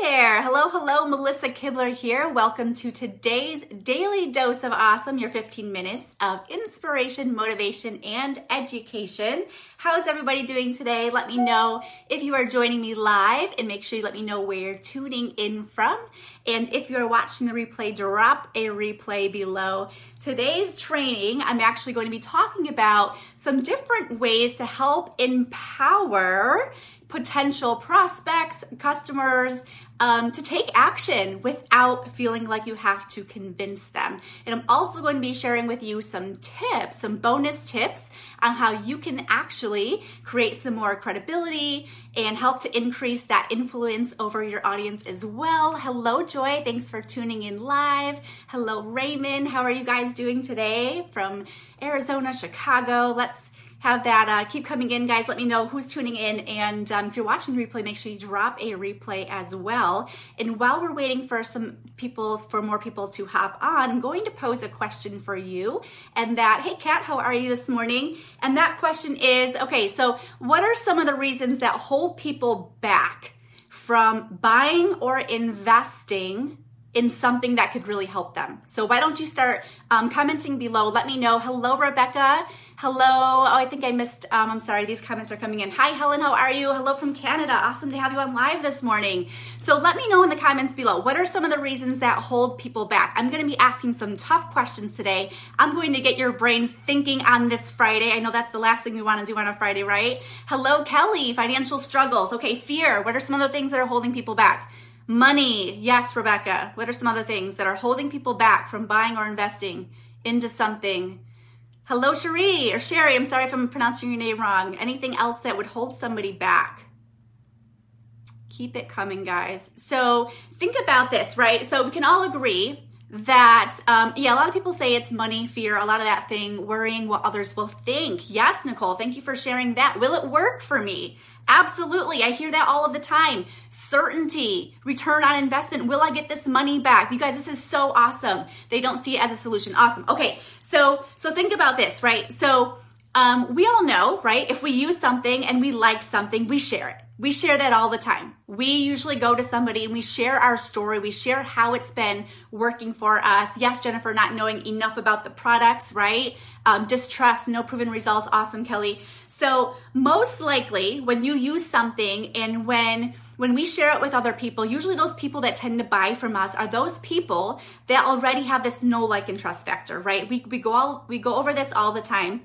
there. Hello, hello. Melissa Kibler here. Welcome to today's daily dose of awesome, your 15 minutes of inspiration, motivation, and education. How's everybody doing today? Let me know if you are joining me live and make sure you let me know where you're tuning in from. And if you're watching the replay, drop a replay below. Today's training, I'm actually going to be talking about some different ways to help empower potential prospects, customers, um, to take action without feeling like you have to convince them. And I'm also going to be sharing with you some tips, some bonus tips on how you can actually create some more credibility and help to increase that influence over your audience as well. Hello, Joy. Thanks for tuning in live. Hello, Raymond. How are you guys doing today from Arizona, Chicago? Let's have that uh, keep coming in, guys. Let me know who's tuning in. And um, if you're watching the replay, make sure you drop a replay as well. And while we're waiting for some people, for more people to hop on, I'm going to pose a question for you. And that, hey, Kat, how are you this morning? And that question is okay, so what are some of the reasons that hold people back from buying or investing? in something that could really help them. So why don't you start um, commenting below? Let me know. Hello, Rebecca. Hello. Oh, I think I missed. Um, I'm sorry. These comments are coming in. Hi, Helen. How are you? Hello from Canada. Awesome to have you on live this morning. So let me know in the comments below. What are some of the reasons that hold people back? I'm going to be asking some tough questions today. I'm going to get your brains thinking on this Friday. I know that's the last thing we want to do on a Friday, right? Hello, Kelly. Financial struggles. Okay, fear. What are some other things that are holding people back? Money. Yes, Rebecca. What are some other things that are holding people back from buying or investing into something? Hello, Cherie or Sherry. I'm sorry if I'm pronouncing your name wrong. Anything else that would hold somebody back? Keep it coming, guys. So think about this, right? So we can all agree that um, yeah a lot of people say it's money fear a lot of that thing worrying what others will think. Yes nicole thank you for sharing that. Will it work for me? Absolutely. I hear that all of the time. Certainty return on investment. Will i get this money back? You guys this is so awesome. They don't see it as a solution. Awesome. Okay so so think about this right? So um, we all know right? If we use something and we like something we share it we share that all the time. We usually go to somebody and we share our story. We share how it's been working for us. Yes, Jennifer, not knowing enough about the products, right? Um, distrust, know proven results. Awesome, Kelly. So most likely when you use something and when when we share it with other people, usually those people that tend to buy from us are those people that already have this no like and trust factor, right? We, we go all, we go over this all the time.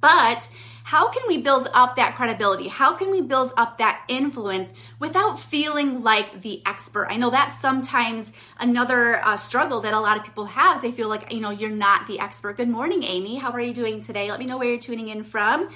But how can we build up that credibility? How can we build up that influence without feeling like the expert? I know that's sometimes another uh, struggle that a lot of people have. They feel like, you know, you're not the expert. Good morning, Amy. How are you doing today? Let me know where you're tuning in from.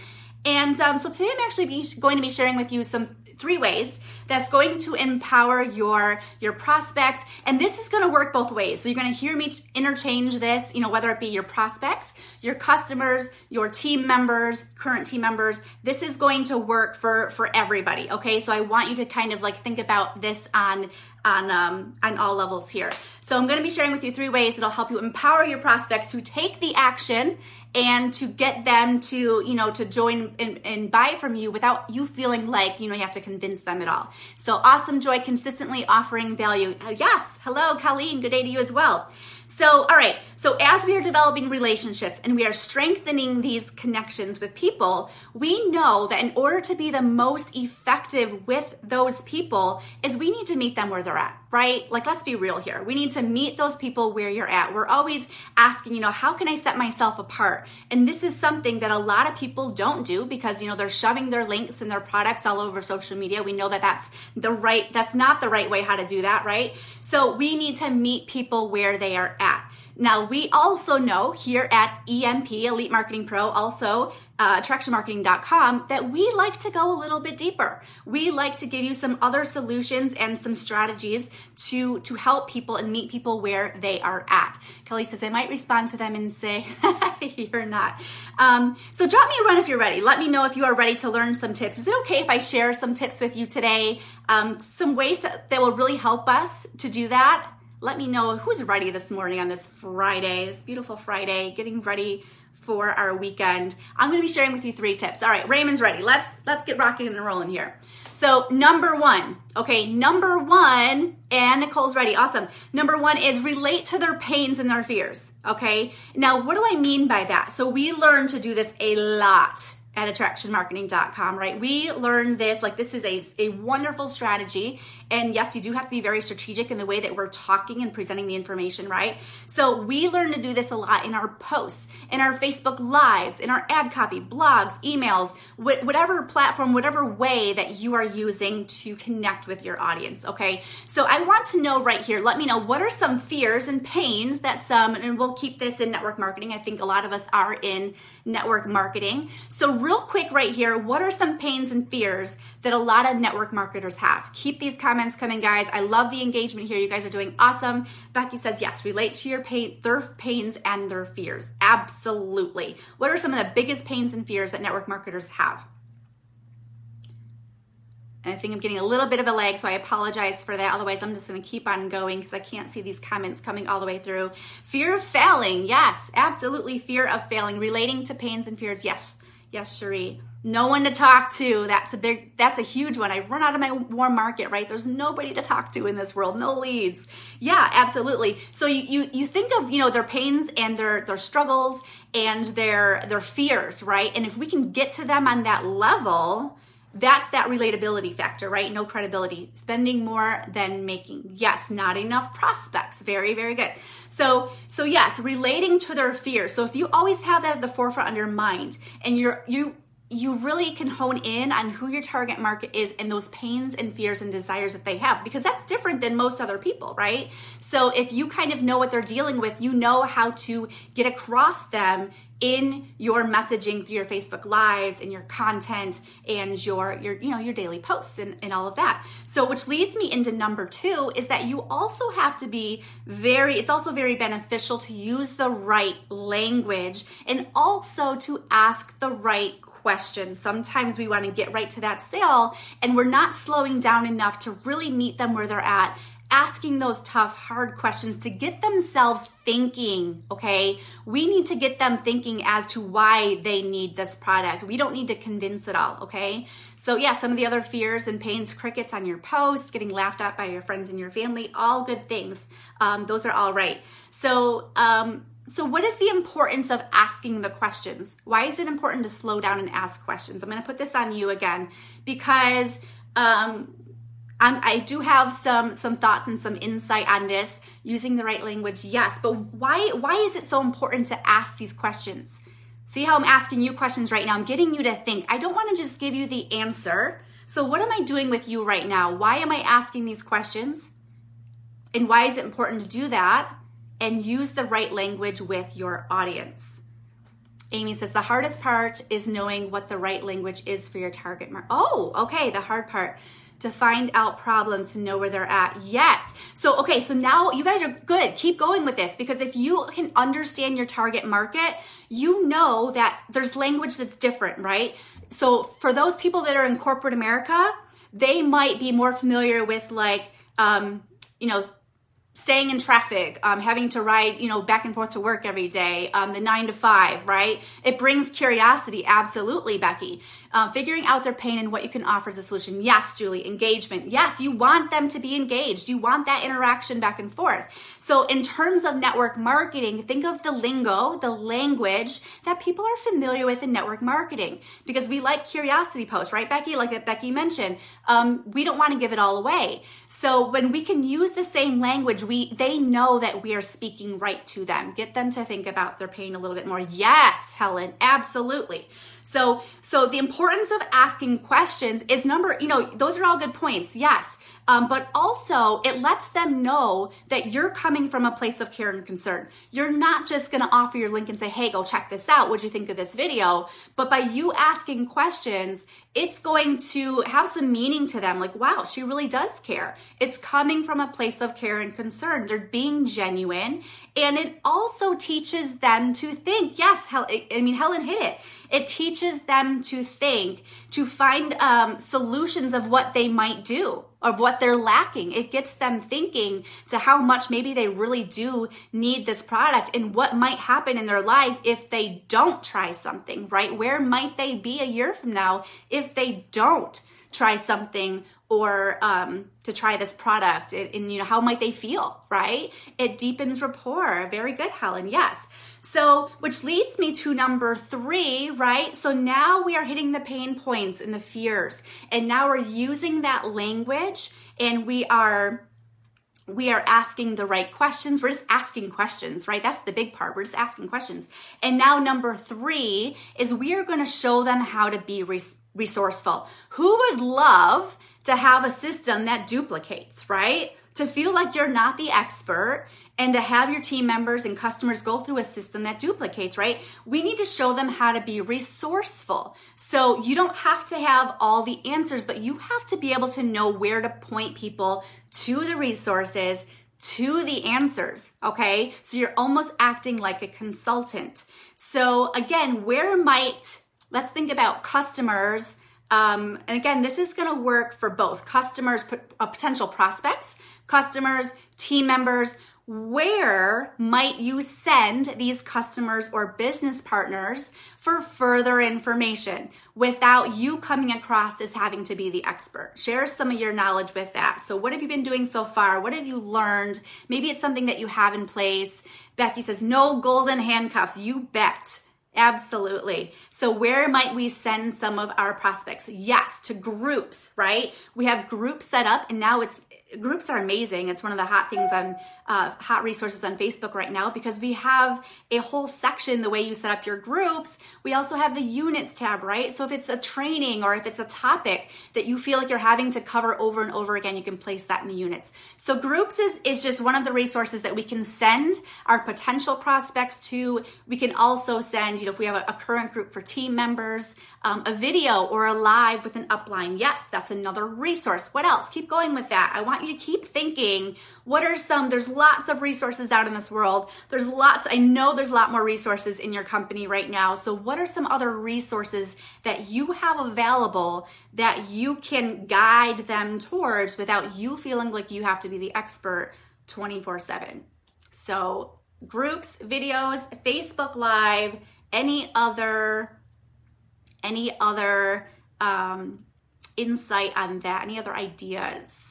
And um, so today I'm actually going to be sharing with you some three ways that's going to empower your your prospects. And this is going to work both ways. So you're going to hear me interchange this you know whether it be your prospects your customers your team members current team members. This is going to work for for everybody okay? So i want you to kind of like think about this on on um, on all levels here. So i'm going to be sharing with you three ways that'll help you empower your prospects to take the action and to get them to you know to join and, and buy from you without you feeling like you know you have to convince them at all. So awesome joy consistently offering value. Uh, yes hello colleen. Good day to you as well so, all right. So, as we are developing relationships and we are strengthening these connections with people, we know that in order to be the most effective with those people is we need to meet them where they're at, right? Like let's be real here. We need to meet those people where you're at. We're always asking, you know, how can I set myself apart? And this is something that a lot of people don't do because, you know, they're shoving their links and their products all over social media. We know that that's the right that's not the right way how to do that, right? So, we need to meet people where they are at. Now, we also know here at EMP, Elite Marketing Pro, also uh, attractionmarketing.com, that we like to go a little bit deeper. We like to give you some other solutions and some strategies to, to help people and meet people where they are at. Kelly says, I might respond to them and say, you're not. Um, so drop me a run if you're ready. Let me know if you are ready to learn some tips. Is it okay if I share some tips with you today? Um, some ways that, that will really help us to do that let me know who's ready this morning on this Friday, this beautiful Friday, getting ready for our weekend. I'm going to be sharing with you three tips. All right, Raymond's ready. Let's let's get rocking and rolling here. So, number one, okay, number one, and Nicole's ready. Awesome. Number one is relate to their pains and their fears. Okay. Now, what do I mean by that? So, we learn to do this a lot at attractionmarketing.com, right? We learned this, like, this is a, a wonderful strategy. And yes, you do have to be very strategic in the way that we're talking and presenting the information, right? So we learn to do this a lot in our posts, in our Facebook lives, in our ad copy, blogs, emails, wh- whatever platform, whatever way that you are using to connect with your audience, okay? So I want to know right here, let me know what are some fears and pains that some, and we'll keep this in network marketing. I think a lot of us are in network marketing. So, real quick, right here, what are some pains and fears that a lot of network marketers have? Keep these comments coming, guys. I love the engagement here. You guys are doing awesome. Becky says, yes, relate to your pain, their pains and their fears. Absolutely. What are some of the biggest pains and fears that network marketers have? And I think I'm getting a little bit of a lag, so I apologize for that. Otherwise, I'm just going to keep on going because I can't see these comments coming all the way through. Fear of failing. Yes, absolutely. Fear of failing. Relating to pains and fears. Yes, yes, Cherie. No one to talk to. That's a big, that's a huge one. I've run out of my warm market, right? There's nobody to talk to in this world. No leads. Yeah, absolutely. So you, you, you think of, you know, their pains and their, their struggles and their, their fears, right? And if we can get to them on that level, that's that relatability factor, right? No credibility. Spending more than making. Yes, not enough prospects. Very, very good. So, so yes, relating to their fears. So if you always have that at the forefront of your mind and you're, you, you really can hone in on who your target market is and those pains and fears and desires that they have because that's different than most other people, right? So if you kind of know what they're dealing with, you know how to get across them in your messaging through your Facebook lives and your content and your your you know your daily posts and, and all of that. So which leads me into number two is that you also have to be very it's also very beneficial to use the right language and also to ask the right questions. Sometimes we want to get right to that sale and we're not slowing down enough to really meet them where they're at asking those tough, hard questions to get themselves thinking, okay? We need to get them thinking as to why they need this product. We don't need to convince it all, okay? So, yeah, some of the other fears and pains, crickets on your posts, getting laughed at by your friends and your family, all good things. Um, those are all right. So, um, so what is the importance of asking the questions? Why is it important to slow down and ask questions? I'm going to put this on you again because um, I do have some some thoughts and some insight on this using the right language. Yes, but why why is it so important to ask these questions? See how I'm asking you questions right now. I'm getting you to think. I don't want to just give you the answer. So what am I doing with you right now? Why am I asking these questions? And why is it important to do that? And use the right language with your audience. Amy says the hardest part is knowing what the right language is for your target market. Oh, okay, the hard part to find out problems to know where they're at. Yes. So, okay, so now you guys are good. Keep going with this because if you can understand your target market, you know that there's language that's different, right? So, for those people that are in corporate America, they might be more familiar with like, um, you know, staying in traffic, um, having to ride, you know, back and forth to work every day, um, the nine to five, right? It brings curiosity, absolutely, Becky. Uh, figuring out their pain and what you can offer as a solution. Yes, Julie, engagement. Yes, you want them to be engaged. You want that interaction back and forth. So, in terms of network marketing, think of the lingo, the language that people are familiar with in network marketing because we like curiosity posts, right, Becky? Like that Becky mentioned. Um, we don't want to give it all away. So, when we can use the same language, we they know that we are speaking right to them. Get them to think about their pain a little bit more. Yes, Helen, absolutely. So, so the importance of asking questions is number, you know, those are all good points. Yes. Um, but also it lets them know that you're coming from a place of care and concern. You're not just going to offer your link and say, Hey, go check this out. What'd you think of this video? But by you asking questions, it's going to have some meaning to them. Like, wow, she really does care. It's coming from a place of care and concern. They're being genuine. And it also teaches them to think. Yes, I mean, Helen hit it it teaches them to think, to find um, solutions of what they might do, of what they're lacking. It gets them thinking to how much maybe they really do need this product and what might happen in their life if they don't try something, right? Where might they be a year from now if they don't try something or um, to try this product and, and, you know how might they feel right it deepens rapport very good helen yes so which leads me to number three right so now we are hitting the pain points and the fears and now we're using that language and we are we are asking the right questions. We're just asking questions, right? That's the big part. We're just asking questions. And now, number three is we are going to show them how to be res- resourceful. Who would love to have a system that duplicates, right? To feel like you're not the expert and to have your team members and customers go through a system that duplicates, right? We need to show them how to be resourceful. So you don't have to have all the answers, but you have to be able to know where to point people to the resources, to the answers, okay? So you're almost acting like a consultant. So again, where might, let's think about customers um, and again, this is going to work for both customers, uh, potential prospects, customers, team members. Where might you send these customers or business partners for further information without you coming across as having to be the expert? Share some of your knowledge with that. So, what have you been doing so far? What have you learned? Maybe it's something that you have in place. Becky says, no golden handcuffs. You bet. Absolutely. So, where might we send some of our prospects? Yes, to groups, right? We have groups set up, and now it's groups are amazing. It's one of the hot things on uh, hot resources on Facebook right now because we have a whole section the way you set up your groups. We also have the units tab, right? So if it's a training or if it's a topic that you feel like you're having to cover over and over again, you can place that in the units. So groups is, is just one of the resources that we can send our potential prospects to. We can also send, you know, if we have a, a current group for team members, um, a video or a live with an upline. Yes, that's another resource. What else? Keep going with that. I want you to keep thinking what are some, there's lots of resources out in this world. There's lots, I know there's a lot more resources in your company right now. So, what are some other resources that you have available that you can guide them towards without you feeling like you have to be the expert 24 7? So, groups, videos, Facebook Live, any other any other um, insight on that? Any other ideas?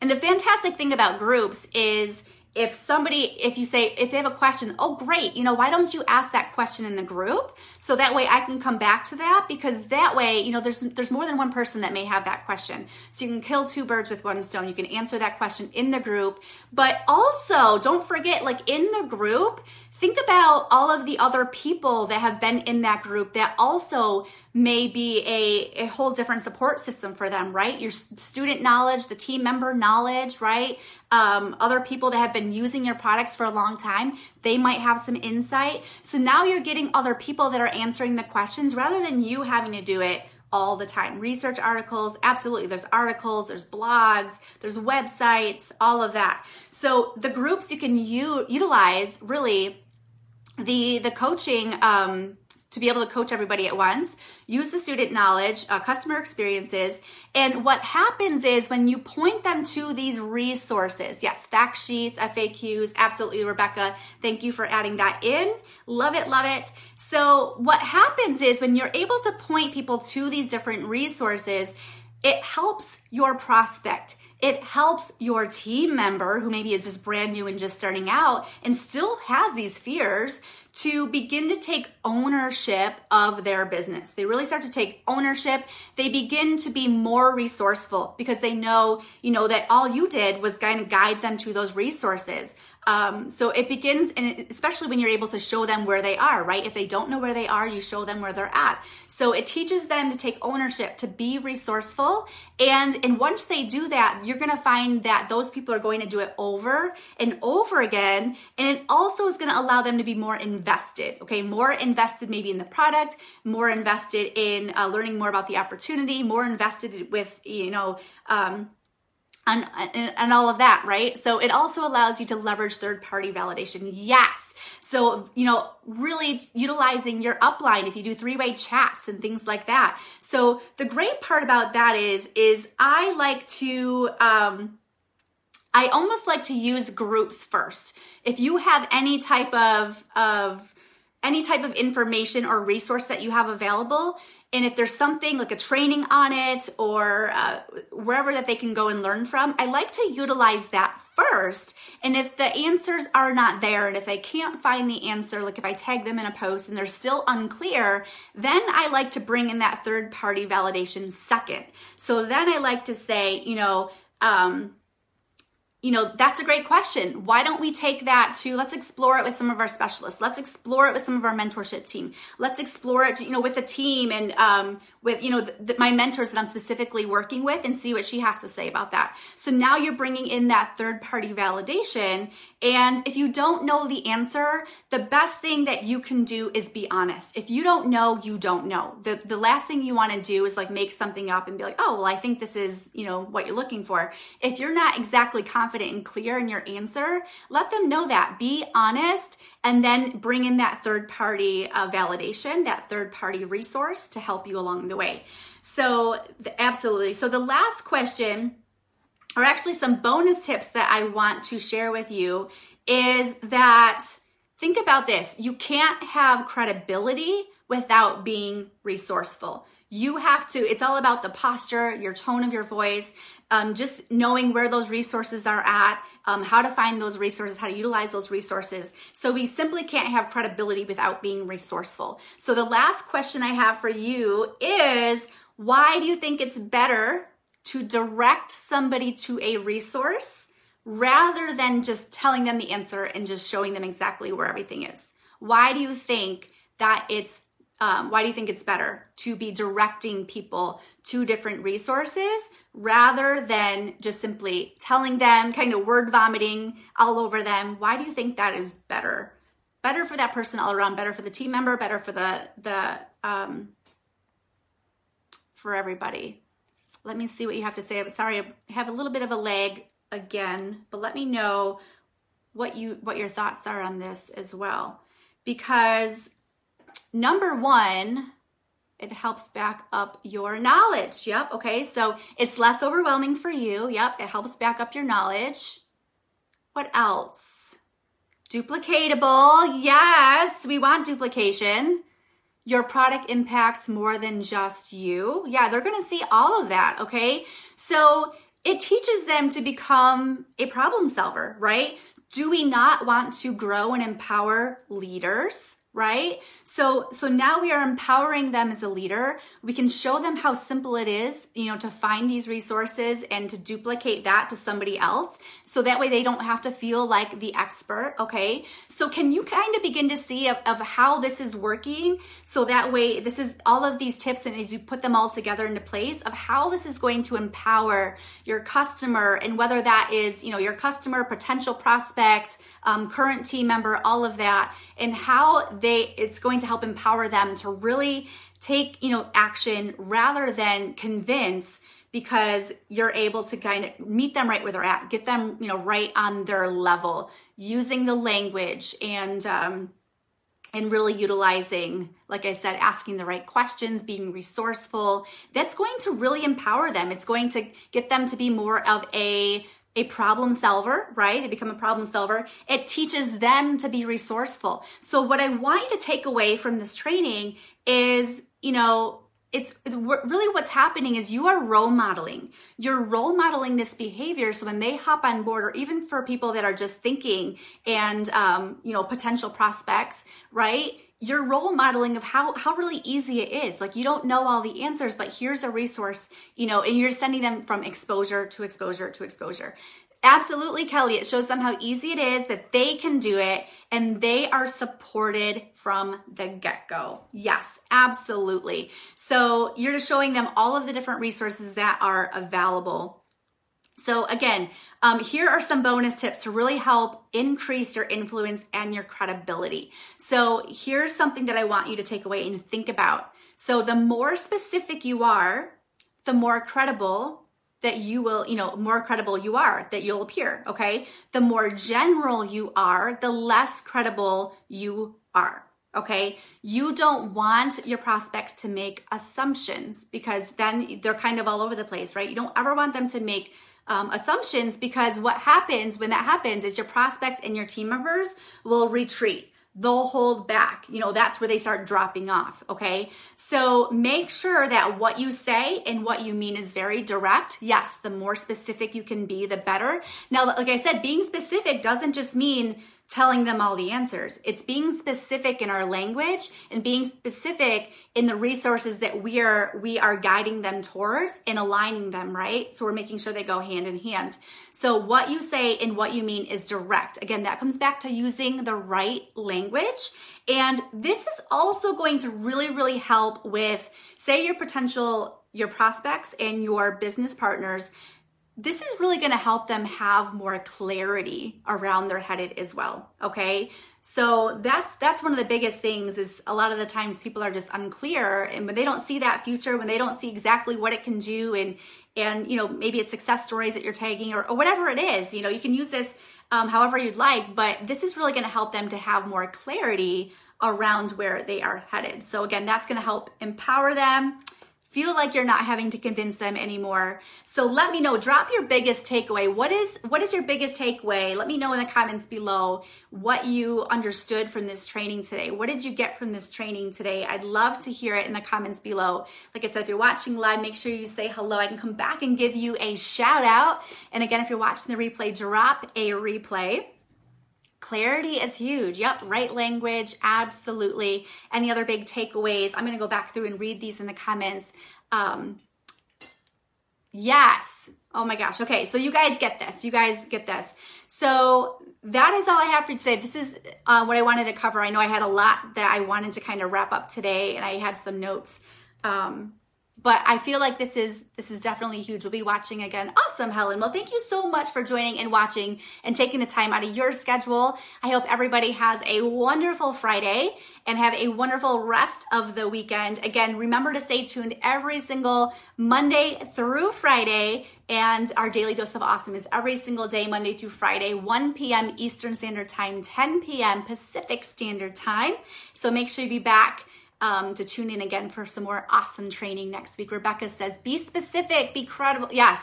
And the fantastic thing about groups is if somebody if you say if they have a question oh great you know why don't you ask that question in the group? So that way i can come back to that because that way you know there's there's more than one person that may have that question. So you can kill two birds with one stone. You can answer that question in the group. But also don't forget like in the group think about all of the other people that have been in that group that also may be a, a whole different support system for them, right? Your student knowledge, the team member knowledge, right? Um, other people that have been using your products for a long time, they might have some insight. So now you're getting other people that are answering the questions rather than you having to do it all the time. Research articles, absolutely. There's articles, there's blogs, there's websites, all of that. So the groups you can u- utilize really the the coaching um, to be able to coach everybody at once use the student knowledge uh, customer experiences and what happens is when you point them to these resources yes fact sheets faqs absolutely rebecca thank you for adding that in. Love it love it. So what happens is when you're able to point people to these different resources it helps your prospect it helps your team member who maybe is just brand new and just starting out and still has these fears to begin to take ownership of their business. They really start to take ownership. They begin to be more resourceful because they know, you know, that all you did was kind of guide them to those resources. Um, so it begins, and especially when you're able to show them where they are, right? If they don't know where they are, you show them where they're at. So it teaches them to take ownership, to be resourceful. And, and once they do that, you're going to find that those people are going to do it over and over again. And it also is going to allow them to be more invested, okay? More invested maybe in the product, more invested in uh, learning more about the opportunity, more invested with, you know, um, and, and all of that, right? So it also allows you to leverage third party validation. Yes. So, you know, really utilizing your upline if you do three way chats and things like that. So the great part about that is, is I like to, um, I almost like to use groups first. If you have any type of, of, any type of information or resource that you have available, and if there's something like a training on it or uh, wherever that they can go and learn from, I like to utilize that first. And if the answers are not there, and if they can't find the answer, like if I tag them in a post and they're still unclear, then I like to bring in that third party validation second. So then I like to say, you know, um, you know, that's a great question. Why don't we take that to let's explore it with some of our specialists. Let's explore it with some of our mentorship team. Let's explore it, you know, with the team and um, with, you know, the, the, my mentors that I'm specifically working with and see what she has to say about that. So now you're bringing in that third party validation and if you don't know the answer, the best thing that you can do is be honest. If you don't know, you don't know. The, the last thing you want to do is like make something up and be like, oh, well, I think this is, you know, what you're looking for. If you're not exactly confident and clear in your answer, let them know that. Be honest and then bring in that third party uh, validation, that third party resource to help you along the way. So, the, absolutely. So, the last question or actually some bonus tips that I want to share with you is that think about this. You can't have credibility without being resourceful. You have to, it's all about the posture, your tone of your voice, um, just knowing where those resources are at, um, how to find those resources, how to utilize those resources. So we simply can't have credibility without being resourceful. So the last question I have for you is why do you think it's better to direct somebody to a resource rather than just telling them the answer and just showing them exactly where everything is. Why do you think that it's um, why do you think it's better to be directing people to different resources rather than just simply telling them, kind of word vomiting all over them? Why do you think that is better? Better for that person all around, better for the team member, better for the the um, for everybody. Let me see what you have to say. I'm sorry, I have a little bit of a lag again, but let me know what you what your thoughts are on this as well. Because number 1, it helps back up your knowledge. Yep, okay? So it's less overwhelming for you. Yep, it helps back up your knowledge. What else? Duplicatable. Yes, we want duplication your product impacts more than just you. Yeah, they're going to see all of that, okay? So it teaches them to become a problem solver, right? Do we not want to grow and empower leaders? Right? So so now we are empowering them as a leader. We can show them how simple it is, you know, to find these resources and to duplicate that to somebody else. So that way they don't have to feel like the expert, okay? So can you kind of begin to see of, of how this is working? So that way this is all of these tips and as you put them all together into place of how this is going to empower your customer and whether that is, you know, your customer, potential prospect, um, current team member, all of that, and how they it's going to help empower them to really take you know action rather than convince because you're able to kind of meet them right where they're at, get them you know right on their level, using the language and. Um, and really utilizing, like I said, asking the right questions, being resourceful, that's going to really empower them. It's going to get them to be more of a a problem solver, right? They become a problem solver. It teaches them to be resourceful. So what I want you to take away from this training is, you know, it's really what's happening is you are role modeling. You're role modeling this behavior. So when they hop on board, or even for people that are just thinking and, um, you know, potential prospects, right? You're role modeling of how how really easy it is. Like you don't know all the answers but here's a resource you know and you're sending them from exposure to exposure to exposure. Absolutely kelly it shows them how easy it is that they can do it and they are supported from the get-go. Yes absolutely. So you're just showing them all of the different resources that are available so again, um, here are some bonus tips to really help increase your influence and your credibility. So here's something that I want you to take away and think about. So the more specific you are, the more credible that you will, you know, more credible you are, that you'll appear, okay? The more general you are, the less credible you are. Okay. You don't want your prospects to make assumptions because then they're kind of all over the place, right? You don't ever want them to make um, assumptions because what happens when that happens is your prospects and your team members will retreat. they'll hold back. You know, that's where they start dropping off. Okay. So make sure that what you say and what you mean is very direct. Yes, the more specific you can be, the better. Now, like I said, being specific doesn't just mean telling them all the answers. It's being specific in our language and being specific in the resources that we are we are guiding them towards and aligning them, right? So we're making sure they go hand in hand. So what you say and what you mean is direct. Again, that comes back to using the right language. And this is also going to really really help with say your potential your prospects and your business partners this is really going to help them have more clarity around their headed as well okay? So that's that's one of the biggest things is a lot of the times people are just unclear and when they don't see that future when they don't see exactly what it can do and and you know maybe it's success stories that you're tagging or, or whatever it is you know you can use this um, however you'd like but this is really going to help them to have more clarity around where they are headed. So again that's going to help empower them feel like you're not having to convince them anymore. So let me know, drop your biggest takeaway. What is what is your biggest takeaway? Let me know in the comments below what you understood from this training today. What did you get from this training today? I'd love to hear it in the comments below. Like I said, if you're watching live, make sure you say hello. I can come back and give you a shout out. And again, if you're watching the replay, drop a replay. Clarity is huge. Yep, right language, absolutely. Any other big takeaways? I'm going to go back through and read these in the comments. Um, yes. Oh my gosh. Okay, so you guys get this. You guys get this. So that is all I have for today. This is uh, what I wanted to cover. I know I had a lot that I wanted to kind of wrap up today, and I had some notes. Um, but I feel like this is this is definitely huge. We'll be watching again. Awesome, Helen. Well, thank you so much for joining and watching and taking the time out of your schedule. I hope everybody has a wonderful Friday and have a wonderful rest of the weekend. Again, remember to stay tuned every single Monday through Friday. And our daily dose of awesome is every single day, Monday through Friday, 1 p.m. Eastern Standard Time, 10 p.m. Pacific Standard Time. So make sure you be back um, to tune in again for some more awesome training next week. Rebecca says, be specific, be credible. Yes.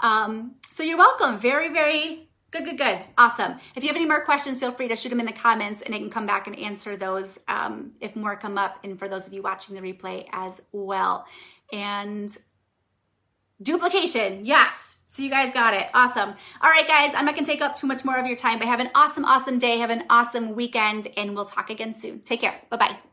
Um, so you're welcome. Very, very good, good, good. Awesome. If you have any more questions, feel free to shoot them in the comments and I can come back and answer those um, if more come up. And for those of you watching the replay as well. And duplication. Yes. So you guys got it. Awesome. All right, guys, I'm not going to take up too much more of your time, but have an awesome, awesome day. Have an awesome weekend, and we'll talk again soon. Take care. Bye bye.